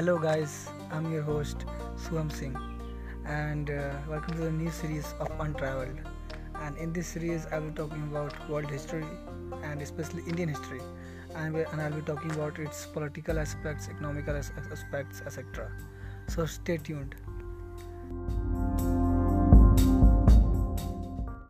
Hello, guys. I'm your host Suam Singh, and uh, welcome to the new series of Untraveled. And in this series, I'll be talking about world history and especially Indian history, and, and I'll be talking about its political aspects, economical aspects, etc. So stay tuned.